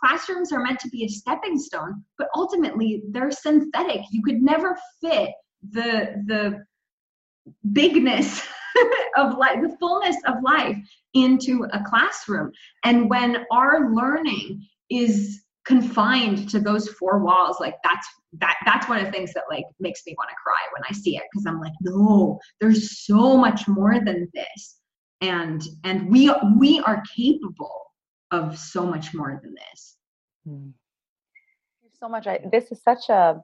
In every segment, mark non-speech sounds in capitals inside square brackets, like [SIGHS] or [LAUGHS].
classrooms are meant to be a stepping stone but ultimately they're synthetic. You could never fit the the bigness [LAUGHS] of life the fullness of life into a classroom. And when our learning is confined to those four walls like that's that that's one of the things that like makes me want to cry when i see it because i'm like no there's so much more than this. And and we we are capable of so much more than this. Hmm. so much I, this is such a,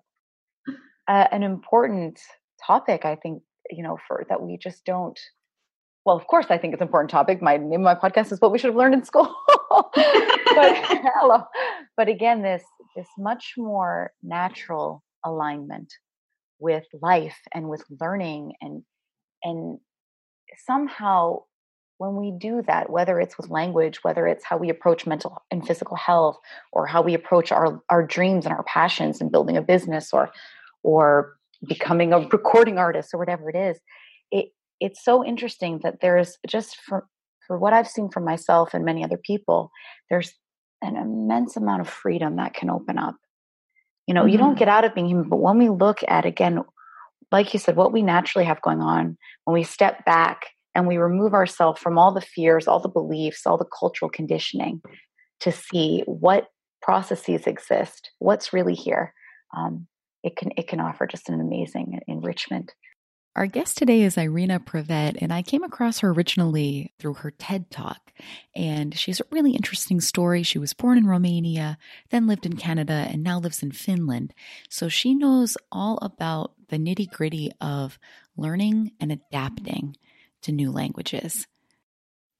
a an important topic i think you know for that we just don't well of course i think it's an important topic. My name of my podcast is what we should have learned in school. [LAUGHS] But [LAUGHS] hello. But again this this much more natural alignment with life and with learning and and somehow when we do that whether it's with language whether it's how we approach mental and physical health or how we approach our our dreams and our passions and building a business or or becoming a recording artist or whatever it is it it's so interesting that there's just for for what i've seen from myself and many other people there's an immense amount of freedom that can open up you know mm-hmm. you don't mm-hmm. get out of being human but when we look at again like you said what we naturally have going on when we step back and we remove ourselves from all the fears all the beliefs all the cultural conditioning to see what processes exist what's really here um, it can it can offer just an amazing enrichment. Our guest today is Irina Pravet, and I came across her originally through her TED Talk. And she has a really interesting story. She was born in Romania, then lived in Canada, and now lives in Finland. So she knows all about the nitty gritty of learning and adapting to new languages.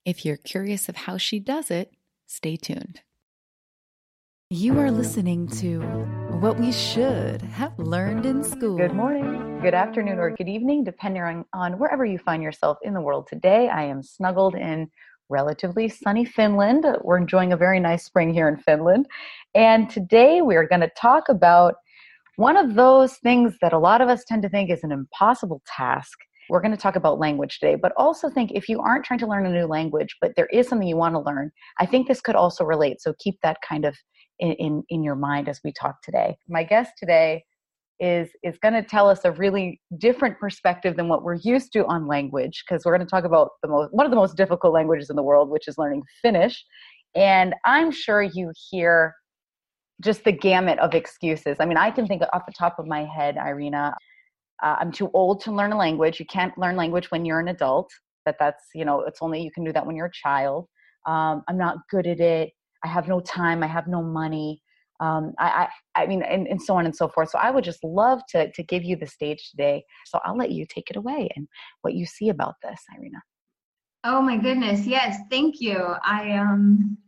If you're curious of how she does it, stay tuned. You are listening to What We Should Have Learned in School. Good morning, good afternoon, or good evening, depending on, on wherever you find yourself in the world today. I am snuggled in relatively sunny Finland. We're enjoying a very nice spring here in Finland. And today we're going to talk about one of those things that a lot of us tend to think is an impossible task. We're going to talk about language today, but also think if you aren't trying to learn a new language, but there is something you want to learn, I think this could also relate. So keep that kind of in, in, in your mind as we talk today. My guest today is is going to tell us a really different perspective than what we're used to on language because we're going to talk about the most one of the most difficult languages in the world which is learning finnish and i'm sure you hear just the gamut of excuses i mean i can think off the top of my head irina uh, i'm too old to learn a language you can't learn language when you're an adult that that's you know it's only you can do that when you're a child um, i'm not good at it I have no time, I have no money. Um, I, I, I mean, and, and so on and so forth. So I would just love to to give you the stage today. So I'll let you take it away and what you see about this, Irina. Oh my goodness, yes, thank you. I um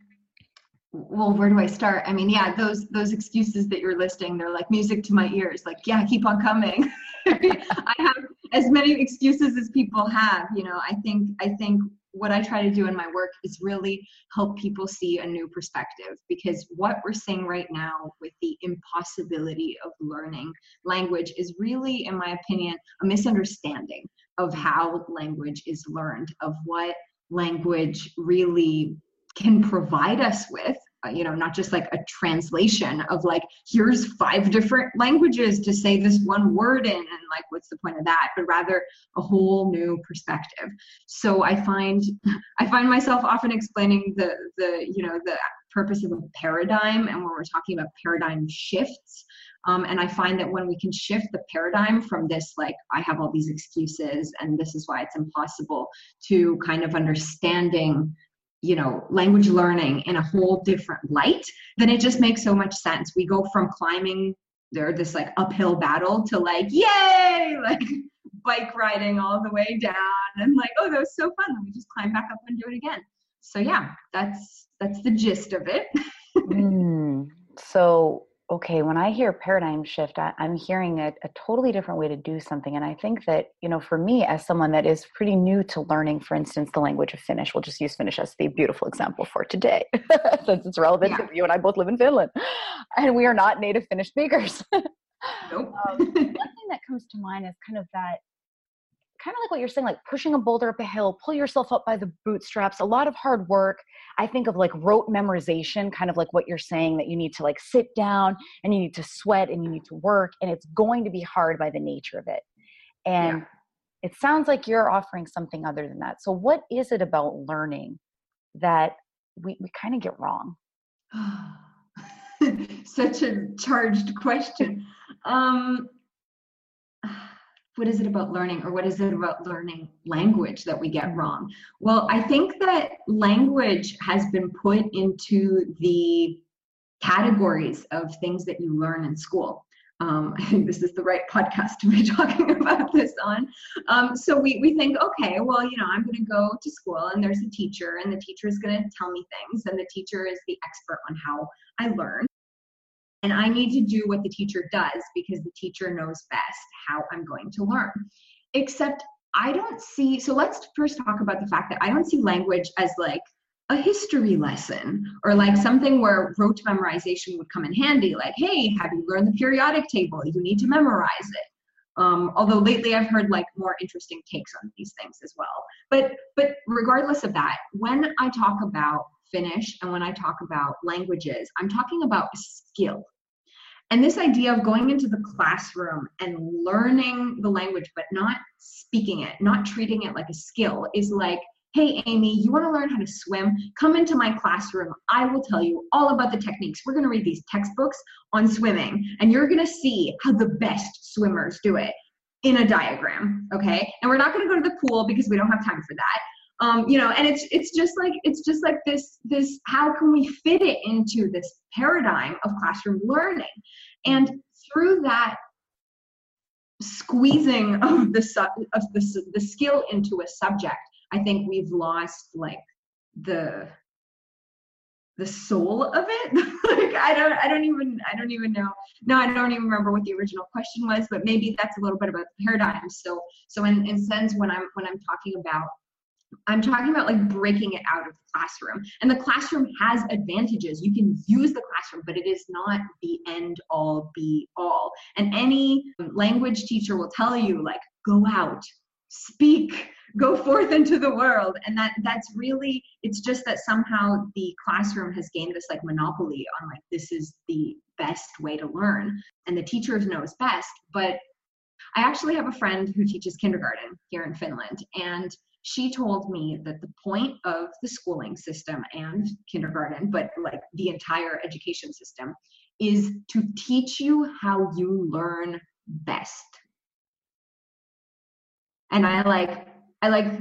well where do i start i mean yeah those those excuses that you're listing they're like music to my ears like yeah keep on coming [LAUGHS] [LAUGHS] i have as many excuses as people have you know. I think i think what I try to do in my work is really help people see a new perspective because what we're seeing right now with the impossibility of learning language is really, in my opinion, a misunderstanding of how language is learned, of what language really can provide us with you know not just like a translation of like here's five different languages to say this one word in and like what's the point of that but rather a whole new perspective. So i find [LAUGHS] i find myself often explaining the the you know the purpose of a paradigm and when we're talking about paradigm shifts um, and I find that when we can shift the paradigm from this, like, I have all these excuses and this is why it's impossible, to kind of understanding you know language learning in a whole different light then it just makes so much sense. We go from climbing there this like uphill battle to like yay! [LAUGHS] Like bike riding all the way down and like oh that was so fun. Let me just climb back up and do it again. So yeah that's that's the gist of it. [LAUGHS] Mm, so okay, when I hear paradigm shift, I, am hearing a, a, totally different way to do something. And I think that, you know, for me, as someone that is pretty new to learning, for instance, the language of Finnish, we'll just use Finnish as the beautiful example for today, [LAUGHS] since it's relevant yeah. you and I both live in Finland. And we are not native Finnish speakers. [LAUGHS] nope. um, one [LAUGHS] thing that comes to mind is kind of that kind of like what you're saying, like pushing a boulder up a hill, pull yourself up by the bootstraps, a lot of hard work. I think of like rote memorization, kind of like what you're saying that you need to like sit down and you need to sweat and you need to work, and it's going to be hard by the nature of it. And yeah. it sounds like you're offering something other than that. So, what is it about learning that we, we kind of get wrong? [SIGHS] Such a charged question. Um, what is it about learning or what is it about learning language that we get wrong? Well i think that language has been put into the categories of things that you learn in school. Um, [LAUGHS] I think this is the right podcast to be [LAUGHS] talking about this on. Um, so we, we think, okay, well, you know, I'm going to go to school and there's a teacher, and the teacher is going to tell me things, and the teacher is the expert on how I learn and I need to do what the teacher does because the teacher knows best how I'm going to learn. Except I don't see, so let's first talk about the fact that I don't see language as like a history lesson or like something where rote memorization would come in handy. Like, hey, have you learned the periodic table? You need to memorize it. Um, although lately I've heard like more interesting takes on these things as well. But but regardless of that, when I talk about Finnish and when I talk about languages, I'm talking about skill. And this idea of going into the classroom and learning the language, but not speaking it, not treating it like a skill, is like, hey, Amy, you want to learn how to swim? Come into my classroom. I will tell you all about the techniques. We're going to read these textbooks on swimming, and you're going to see how the best swimmers do it in a diagram. Okay. And we're not going to go to the pool because we don't have time for that um, you know and it's it's just like it's just like this this how can we fit it into this paradigm of classroom learning? And through that squeezing [LAUGHS] of the of the, the skill into a subject i think we've lost like the the soul of it. [LAUGHS] Like i don't i don't even i don't even know. No i don't even remember what the original question was but maybe that's a little bit about the paradigm so so in, in sense when i'm when i'm talking about I'm talking about like breaking it out of the classroom. And the classroom has advantages. You can use the classroom, but it is not the end all be all. And any language teacher will tell you like go out, speak, go forth into the world. And that that's really it's just that somehow the classroom has gained this like monopoly on like this is the best way to learn and the teachers knows best, but I actually have a friend who teaches kindergarten here in Finland and she told me that the point of the schooling system and kindergarten, but like the entire education system, is to teach you how you learn best. And I like, I like,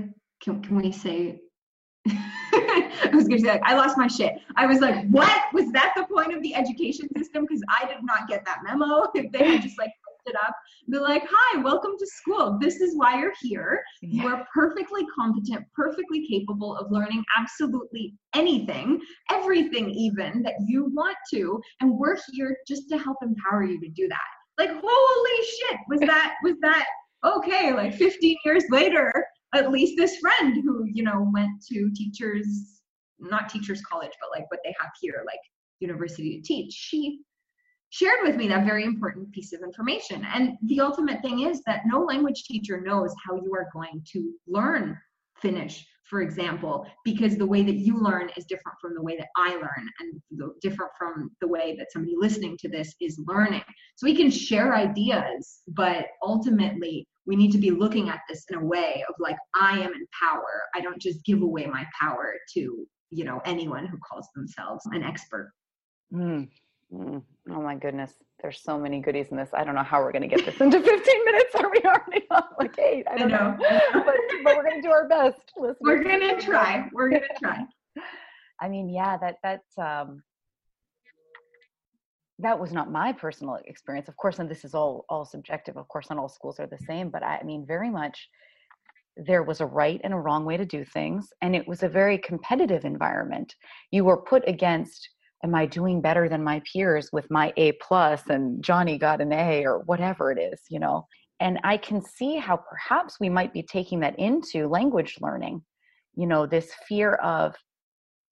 can, can we say, [LAUGHS] I was gonna say, like, I lost my shit. I was like, what? Was that the point of the education system? Because I did not get that memo. [LAUGHS] They were just like it up, be like, hi, welcome to school. This is why you're here. Yeah. You are perfectly competent, perfectly capable of learning absolutely anything, everything even that you want to. And we're here just to help empower you to do that. Like, holy shit, was [LAUGHS] that, was that okay? Like 15 years later, at least this friend who, you know, went to teachers, not teachers college, but like what they have here, like university to teach, she shared with me that very important piece of information. And the ultimate thing is that no language teacher knows how you are going to learn Finnish, for example, because the way that you learn is different from the way that I learn and different from the way that somebody listening to this is learning. So we can share ideas, but ultimately we need to be looking at this in a way of like, I am in power. I don't just give away my power to, you know, anyone who calls themselves an expert. Mm. Mm, oh my goodness, there's so many goodies in this. I don't know how we're going to get this into 15 minutes. Are we already [LAUGHS] on like eight? I don't I know, know. [LAUGHS] but, but, we're going to do our best. Listeners. We're going to try. We're going [LAUGHS] to try. I mean, yeah, that that um, that was not my personal experience, of course, and this is all all subjective. Of course, not all schools are the same, but I, I mean, very much there was a right and a wrong way to do things, and it was a very competitive environment. You were put against am i doing better than my peers with my a plus and johnny got an a or whatever it is you know? And i can see how perhaps we might be taking that into language learning you know this fear of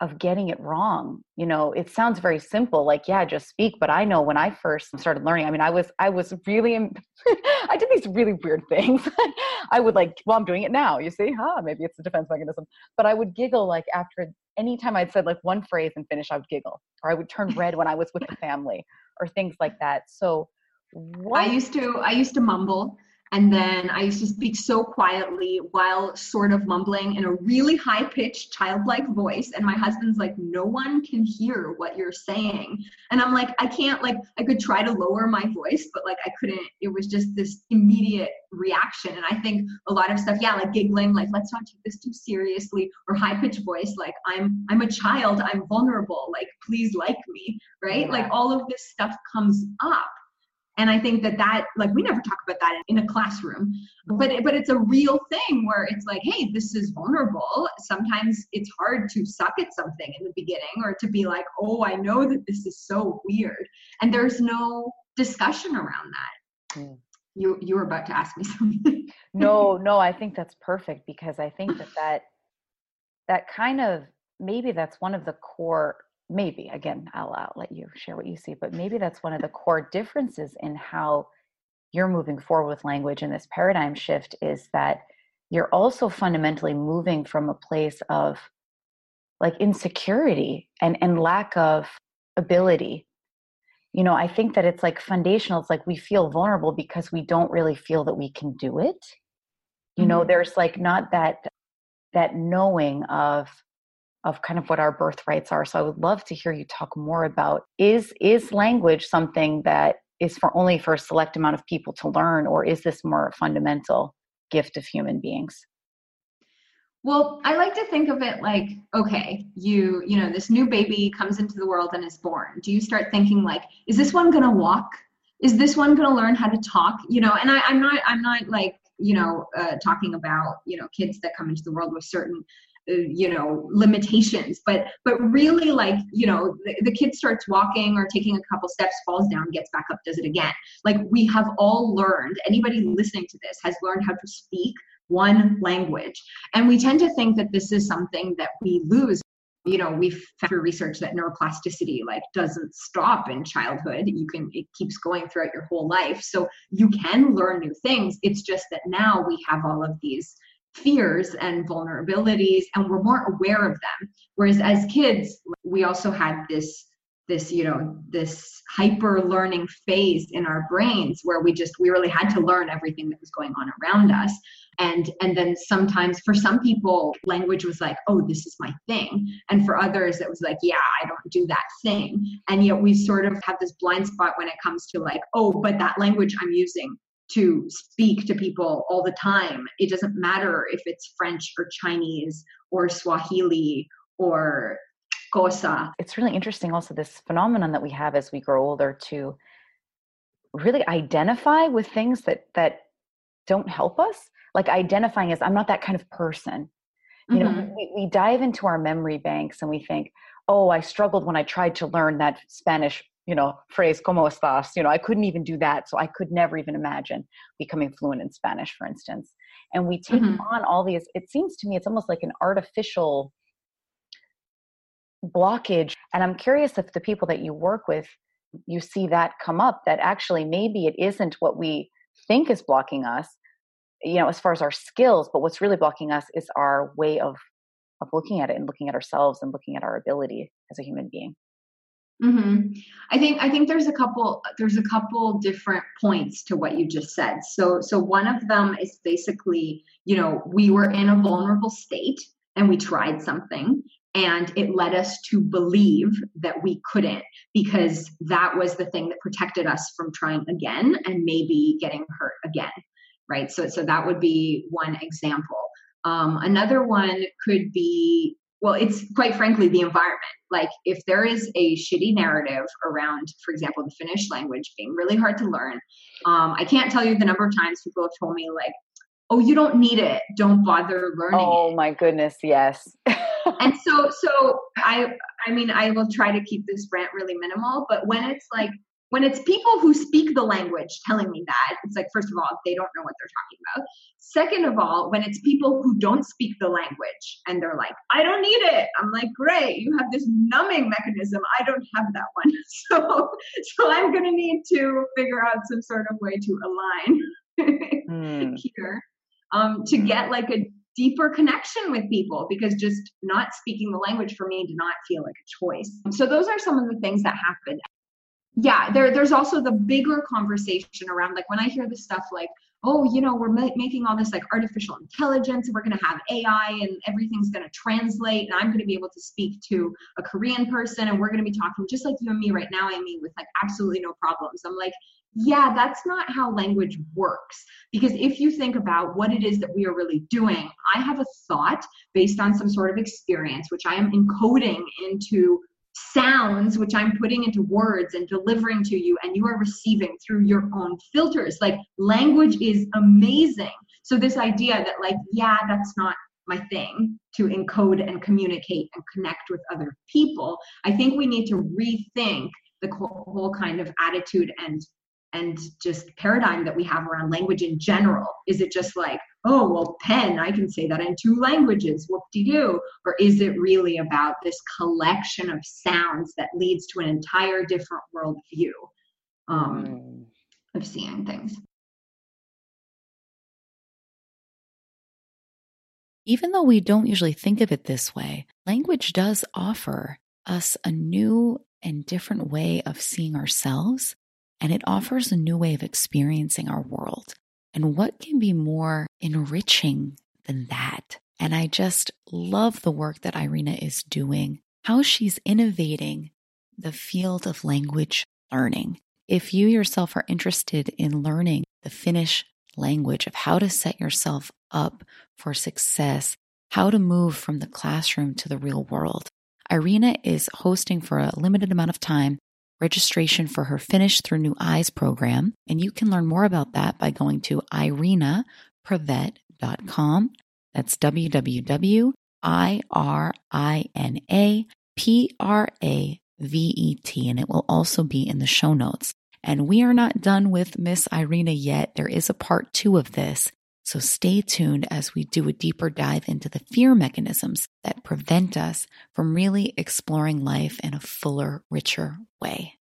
of getting it wrong you know? It sounds very simple like yeah just speak but i know when i first started learning i mean i was i was really [LAUGHS] i did these really weird things. [LAUGHS] I would like well i'm doing it now you see? Huh maybe it's a defense mechanism. But i would giggle like after anytime i'd said like one phrase and Finnish i would giggle or i would turn [LAUGHS] red when i was with the family or things like that so what? i used to i used to mumble and then I used to speak so quietly while sort of mumbling in a really high pitched, childlike voice. And my husband's like, no one can hear what you're saying. And I'm like, I can't, like, I could try to lower my voice, but like, I couldn't. It was just this immediate reaction. And I think a lot of stuff, yeah, like giggling, like, let's not take this too seriously, or high pitched voice, like, I'm, I'm a child, I'm vulnerable, like, please like me, right? Yeah. Like, all of this stuff comes up and i think that that like we never talk about that in a classroom but it, but it's a real thing where it's like hey this is vulnerable. Sometimes it's hard to suck at something in the beginning or to be like oh i know that this is so weird. And there's no discussion around that. Mm. you you were about to ask me [LAUGHS] something. No no i think that's perfect because i think that that that kind of maybe that's one of the core maybe again I'll, I'll let you share what you see but maybe that's one of the core differences in how you're moving forward with language in this paradigm shift is that you're also fundamentally moving from a place of like insecurity and and lack of ability you know i think that it's like foundational it's like we feel vulnerable because we don't really feel that we can do it you mm-hmm. know there's like not that that knowing of of kind of what our birthrights are. So I would love to hear you talk more about is is language something that is for only for a select amount of people to learn or is this more a fundamental gift of human beings? Well, I like to think of it like, okay, you, you know, this new baby comes into the world and is born. Do you start thinking like, is this one gonna walk? Is this one gonna learn how to talk? You know, and I, I'm not, I'm not like, you know, uh, talking about, you know, kids that come into the world with certain you know limitations. But but really like you know the, the kid starts walking or taking a couple steps falls down gets back up does it again. Like we have all learned anybody listening to this has learned how to speak one language. And we tend to think that this is something that we lose. You know we've found through research that neuroplasticity like doesn't stop in childhood. You can it keeps going throughout your whole life. So you can learn new things. It's just that now we have all of these fears and vulnerabilities and we're more aware of them. Whereas as kids we also had this this you know this hyper learning phase in our brains where we just we really had to learn everything that was going on around us. And and then sometimes for some people language was like oh this is my thing. And for others it was like yeah i don't do that thing. And yet we sort of have this blind spot when it comes to like oh but that language i'm using to speak to people all the time. It doesn't matter if it's French or Chinese or Swahili or Xhosa. It's really interesting also this phenomenon that we have as we grow older to really identify with things that that don't help us. Like identifying as I'm not that kind of person. You mm-hmm. know, we, we dive into our memory banks and we think, oh, I struggled when I tried to learn that Spanish you know, phrase como estás, you know, I couldn't even do that. So I could never even imagine becoming fluent in Spanish, for instance. And we take mm-hmm. on all these, it seems to me it's almost like an artificial blockage. And I'm curious if the people that you work with, you see that come up that actually maybe it isn't what we think is blocking us, you know, as far as our skills, but what's really blocking us is our way of of looking at it and looking at ourselves and looking at our ability as a human being. Mm-hmm. I think I think there's a couple there's a couple different points to what you just said. So so one of them is basically you know we were in a vulnerable state and we tried something and it led us to believe that we couldn't because that was the thing that protected us from trying again and maybe getting hurt again right so so that would be one example um, another one could be well, it's quite frankly the environment. Like, if there is a shitty narrative around, for example, the Finnish language being really hard to learn, um, I can't tell you the number of times people have told me, like, oh, you don't need it. Don't bother learning. Oh it. my goodness, yes. [LAUGHS] and so, so I, I mean, I will try to keep this rant really minimal, but when it's like, when it's people who speak the language telling me that, it's like, first of all, they don't know what they're talking about. Second of all, when it's people who don't speak the language and they're like, I don't need it. I'm like, great, you have this numbing mechanism. I don't have that one. [LAUGHS] So, so I'm going to need to figure out some sort of way to align [LAUGHS] mm. here um, to get like a deeper connection with people because just not speaking the language for me did not feel like a choice. So those are some of the things that happened. Yeah, there, there's also the bigger conversation around like when I hear this stuff like, oh, you know, we're ma- making all this like artificial intelligence we're going to have AI and everything's going to translate and I'm going to be able to speak to a Korean person and we're going to be talking just like you and me right now, i mean with like absolutely no problems. I'm like, yeah, that's not how language works. Because if you think about what it is that we are really doing, I have a thought based on some sort of experience, which I am encoding into sounds, which I'm putting into words and delivering to you, and you are receiving through your own filters. Like language is amazing. So, this idea that, like, yeah, that's not my thing to encode and communicate and connect with other people, I think we need to rethink the whole kind of attitude and and just paradigm that we have around language in general. Is it just like oh well pen i can say that in two languages whoop-de-doo? Or is it really about this collection of sounds that leads to an entire different worldview um, mm. of seeing things? Even though we don't usually think of it this way language does offer us a new and different way of seeing ourselves and it offers a new way of experiencing our world. And what can be more enriching than that? And I just love the work that Irina is doing, how she's innovating the field of language learning. If you yourself are interested in learning the Finnish language of how to set yourself up for success, how to move from the classroom to the real world, Irina is hosting for a limited amount of time registration for her Finnish Through New Eyes program. And you can learn more about that by going to irinapravet.com. That's www.i-r-i-n-a-p-r-a-v-e-t. And it will also be in the show notes. And we are not done with Miss Irina yet. There is a part two of this. So stay tuned as we do a deeper dive into the fear mechanisms that prevent us from really exploring life in a fuller, richer way.